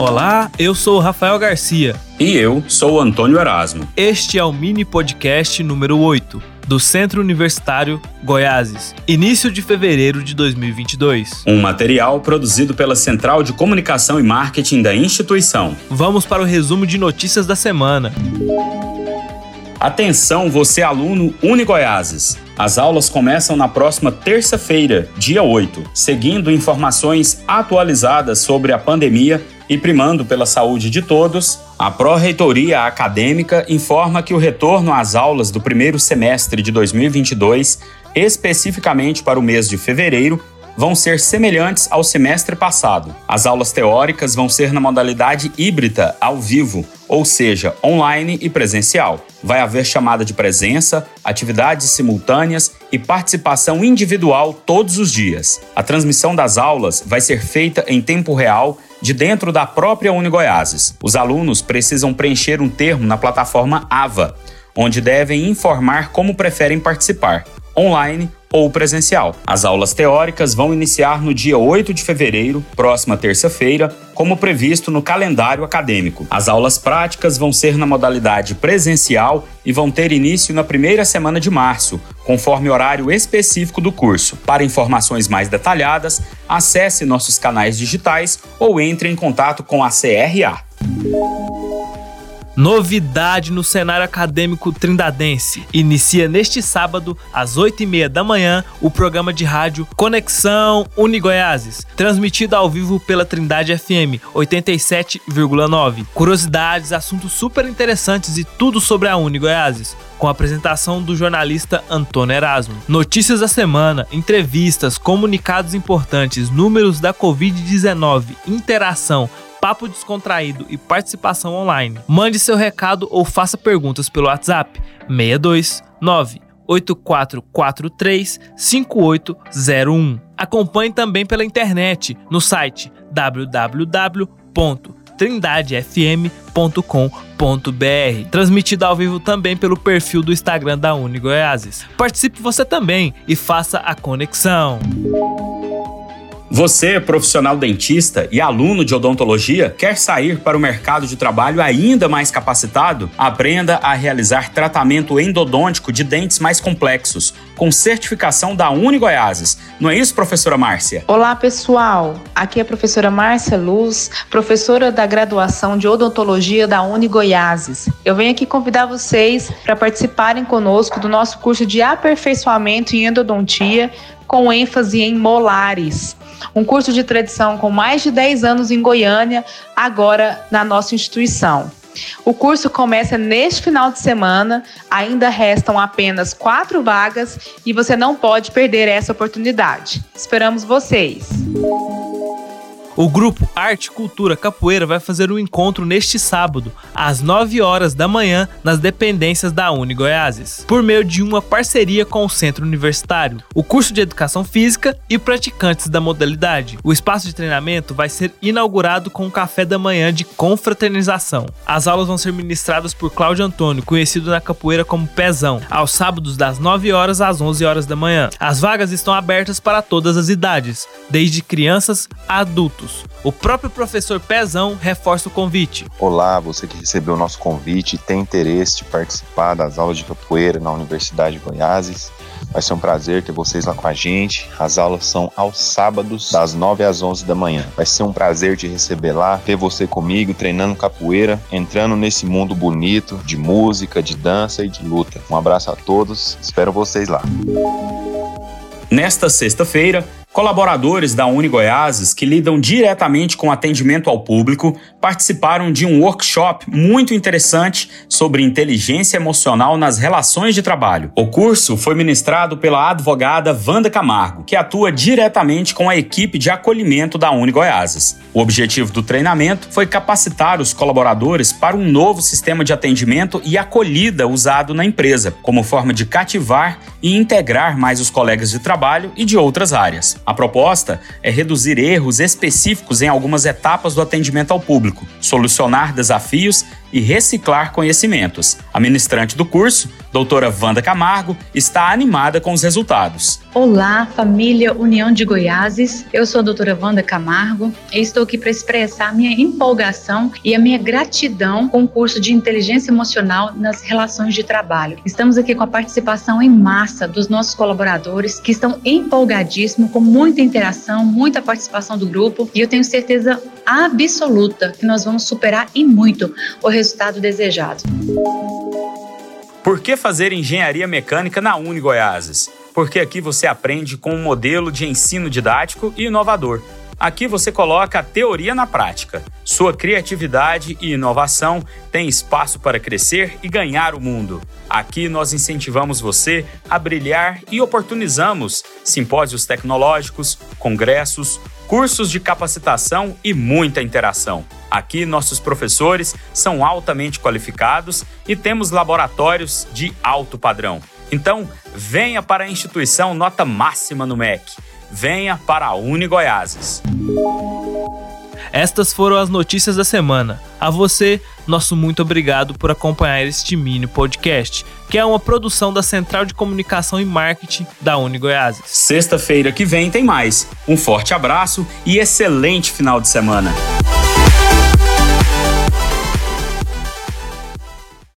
Olá, eu sou o Rafael Garcia. E eu sou o Antônio Erasmo. Este é o mini podcast número 8 do Centro Universitário Goiáses, início de fevereiro de 2022. Um material produzido pela Central de Comunicação e Marketing da instituição. Vamos para o resumo de notícias da semana. Atenção, você aluno Unigoiases. As aulas começam na próxima terça-feira, dia 8, seguindo informações atualizadas sobre a pandemia e primando pela saúde de todos. A Pró-Reitoria Acadêmica informa que o retorno às aulas do primeiro semestre de 2022, especificamente para o mês de fevereiro, vão ser semelhantes ao semestre passado. As aulas teóricas vão ser na modalidade híbrida, ao vivo, ou seja, online e presencial. Vai haver chamada de presença, atividades simultâneas e participação individual todos os dias. A transmissão das aulas vai ser feita em tempo real de dentro da própria Unigoiases. Os alunos precisam preencher um termo na plataforma AVA, onde devem informar como preferem participar, online ou presencial. As aulas teóricas vão iniciar no dia 8 de fevereiro, próxima terça-feira, como previsto no calendário acadêmico. As aulas práticas vão ser na modalidade presencial e vão ter início na primeira semana de março, conforme horário específico do curso. Para informações mais detalhadas, acesse nossos canais digitais ou entre em contato com a CRA. Novidade no cenário acadêmico trindadense. Inicia neste sábado, às 8h30 da manhã, o programa de rádio Conexão Unigoiases, transmitido ao vivo pela Trindade FM 87,9. Curiosidades, assuntos super interessantes e tudo sobre a Unigoiases com a apresentação do jornalista Antônio Erasmo. Notícias da semana, entrevistas, comunicados importantes, números da Covid-19, interação, papo descontraído e participação online. Mande seu recado ou faça perguntas pelo WhatsApp 62 8443 5801. Acompanhe também pela internet no site www.trindadefm.com.br. Transmitido ao vivo também pelo perfil do Instagram da Uni Goiáses. Participe você também e faça a conexão. Você, profissional dentista e aluno de odontologia, quer sair para o mercado de trabalho ainda mais capacitado? Aprenda a realizar tratamento endodôntico de dentes mais complexos, com certificação da Uni Goiáses. Não é isso, professora Márcia? Olá, pessoal. Aqui é a professora Márcia Luz, professora da graduação de odontologia da Uni Goiáses. Eu venho aqui convidar vocês para participarem conosco do nosso curso de aperfeiçoamento em endodontia com ênfase em molares um curso de tradição com mais de 10 anos em Goiânia, agora na nossa instituição. O curso começa neste final de semana, ainda restam apenas quatro vagas e você não pode perder essa oportunidade. Esperamos vocês! O grupo Arte Cultura Capoeira vai fazer um encontro neste sábado, às 9 horas da manhã, nas dependências da Uni Goiáses, por meio de uma parceria com o Centro Universitário, o curso de Educação Física e praticantes da modalidade. O espaço de treinamento vai ser inaugurado com um café da manhã de confraternização. As aulas vão ser ministradas por Cláudio Antônio, conhecido na capoeira como Pezão, aos sábados das 9 horas às 11 horas da manhã. As vagas estão abertas para todas as idades, desde crianças a adultos o próprio professor Pezão reforça o convite. Olá, você que recebeu o nosso convite e tem interesse de participar das aulas de capoeira na Universidade de Goiás. Vai ser um prazer ter vocês lá com a gente. As aulas são aos sábados, das 9 às 11 da manhã. Vai ser um prazer te receber lá, ter você comigo treinando capoeira, entrando nesse mundo bonito de música, de dança e de luta. Um abraço a todos, espero vocês lá. Nesta sexta-feira, Colaboradores da Uni Goiáses, que lidam diretamente com atendimento ao público, participaram de um workshop muito interessante sobre inteligência emocional nas relações de trabalho. O curso foi ministrado pela advogada Wanda Camargo, que atua diretamente com a equipe de acolhimento da Uni Goiáses. O objetivo do treinamento foi capacitar os colaboradores para um novo sistema de atendimento e acolhida usado na empresa, como forma de cativar e integrar mais os colegas de trabalho e de outras áreas. A proposta é reduzir erros específicos em algumas etapas do atendimento ao público, solucionar desafios e reciclar conhecimentos. A ministrante do curso, doutora Wanda Camargo, está animada com os resultados. Olá, família União de Goiáses. Eu sou a doutora Wanda Camargo e estou aqui para expressar a minha empolgação e a minha gratidão com o curso de inteligência emocional nas relações de trabalho. Estamos aqui com a participação em massa dos nossos colaboradores que estão empolgadíssimos, com muita interação, muita participação do grupo e eu tenho certeza absoluta que nós vamos superar e muito o resultado desejado. Por que fazer engenharia mecânica na Uni Goiáses? Porque aqui você aprende com um modelo de ensino didático e inovador. Aqui você coloca a teoria na prática. Sua criatividade e inovação têm espaço para crescer e ganhar o mundo. Aqui nós incentivamos você a brilhar e oportunizamos simpósios tecnológicos, congressos, cursos de capacitação e muita interação. Aqui, nossos professores são altamente qualificados e temos laboratórios de alto padrão. Então, venha para a instituição nota máxima no MEC. Venha para a Uni Goiáses. Estas foram as notícias da semana. A você, nosso muito obrigado por acompanhar este mini podcast, que é uma produção da Central de Comunicação e Marketing da Uni Goiás. Sexta-feira que vem tem mais. Um forte abraço e excelente final de semana.